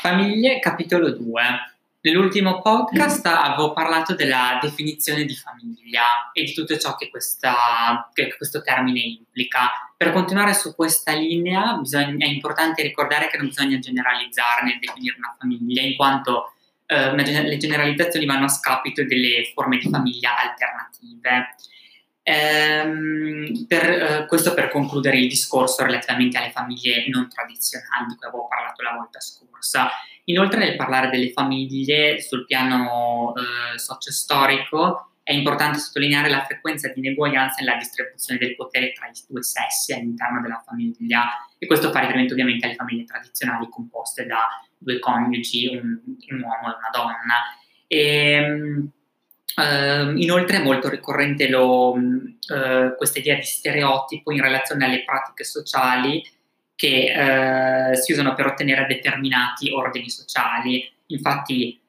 Famiglie, capitolo 2. Nell'ultimo podcast avevo parlato della definizione di famiglia e di tutto ciò che, questa, che questo termine implica. Per continuare su questa linea bisogna, è importante ricordare che non bisogna generalizzare nel definire una famiglia, in quanto eh, le generalizzazioni vanno a scapito delle forme di famiglia alternative. Ehm, per, eh, questo per concludere il discorso relativamente alle famiglie non tradizionali di cui avevo parlato la volta scorsa. Inoltre, nel parlare delle famiglie sul piano eh, socio-storico, è importante sottolineare la frequenza di ineguaglianza nella distribuzione del potere tra i due sessi all'interno della famiglia e questo fa riferimento ovviamente alle famiglie tradizionali composte da due coniugi, un, un uomo e una donna. E, ehm, Uh, inoltre è molto ricorrente lo, uh, questa idea di stereotipo in relazione alle pratiche sociali che uh, si usano per ottenere determinati ordini sociali. Infatti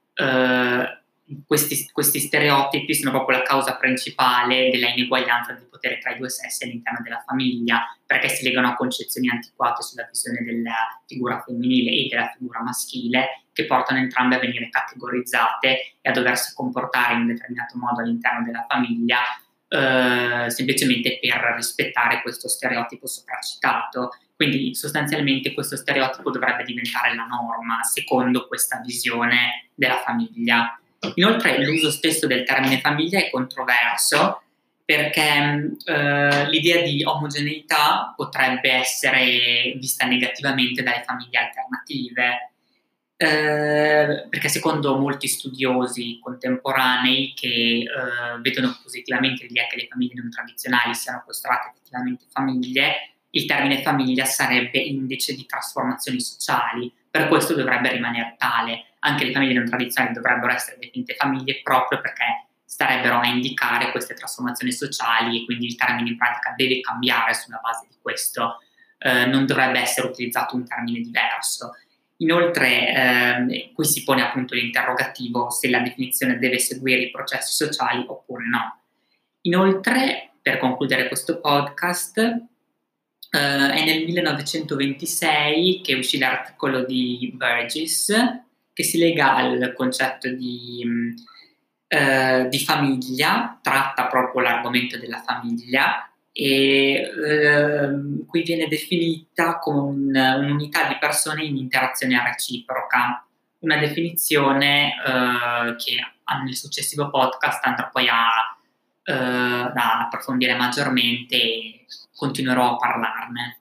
questi, questi, stereotipi sono proprio la causa principale della ineguaglianza di potere tra i due sessi all'interno della famiglia, perché si legano a concezioni antiquate sulla visione della figura femminile e della figura maschile, che portano entrambe a venire categorizzate e a doversi comportare in un determinato modo all'interno della famiglia, eh, semplicemente per rispettare questo stereotipo sopracitato. Quindi sostanzialmente questo stereotipo dovrebbe diventare la norma secondo questa visione della famiglia. Inoltre l'uso stesso del termine famiglia è controverso perché eh, l'idea di omogeneità potrebbe essere vista negativamente dalle famiglie alternative, eh, perché secondo molti studiosi contemporanei che eh, vedono positivamente l'idea che le famiglie non tradizionali siano costruite effettivamente famiglie, il termine famiglia sarebbe indice di trasformazioni sociali, per questo dovrebbe rimanere tale. Anche le famiglie non tradizionali dovrebbero essere definite famiglie proprio perché starebbero a indicare queste trasformazioni sociali e quindi il termine in pratica deve cambiare sulla base di questo, eh, non dovrebbe essere utilizzato un termine diverso. Inoltre eh, qui si pone appunto l'interrogativo se la definizione deve seguire i processi sociali oppure no. Inoltre, per concludere questo podcast, Uh, è nel 1926 che uscì l'articolo di Burgess che si lega al concetto di, uh, di famiglia, tratta proprio l'argomento della famiglia e uh, qui viene definita come un, un'unità di persone in interazione reciproca, una definizione che nel successivo podcast andrò poi a, a approfondire maggiormente continuerò a parlarne.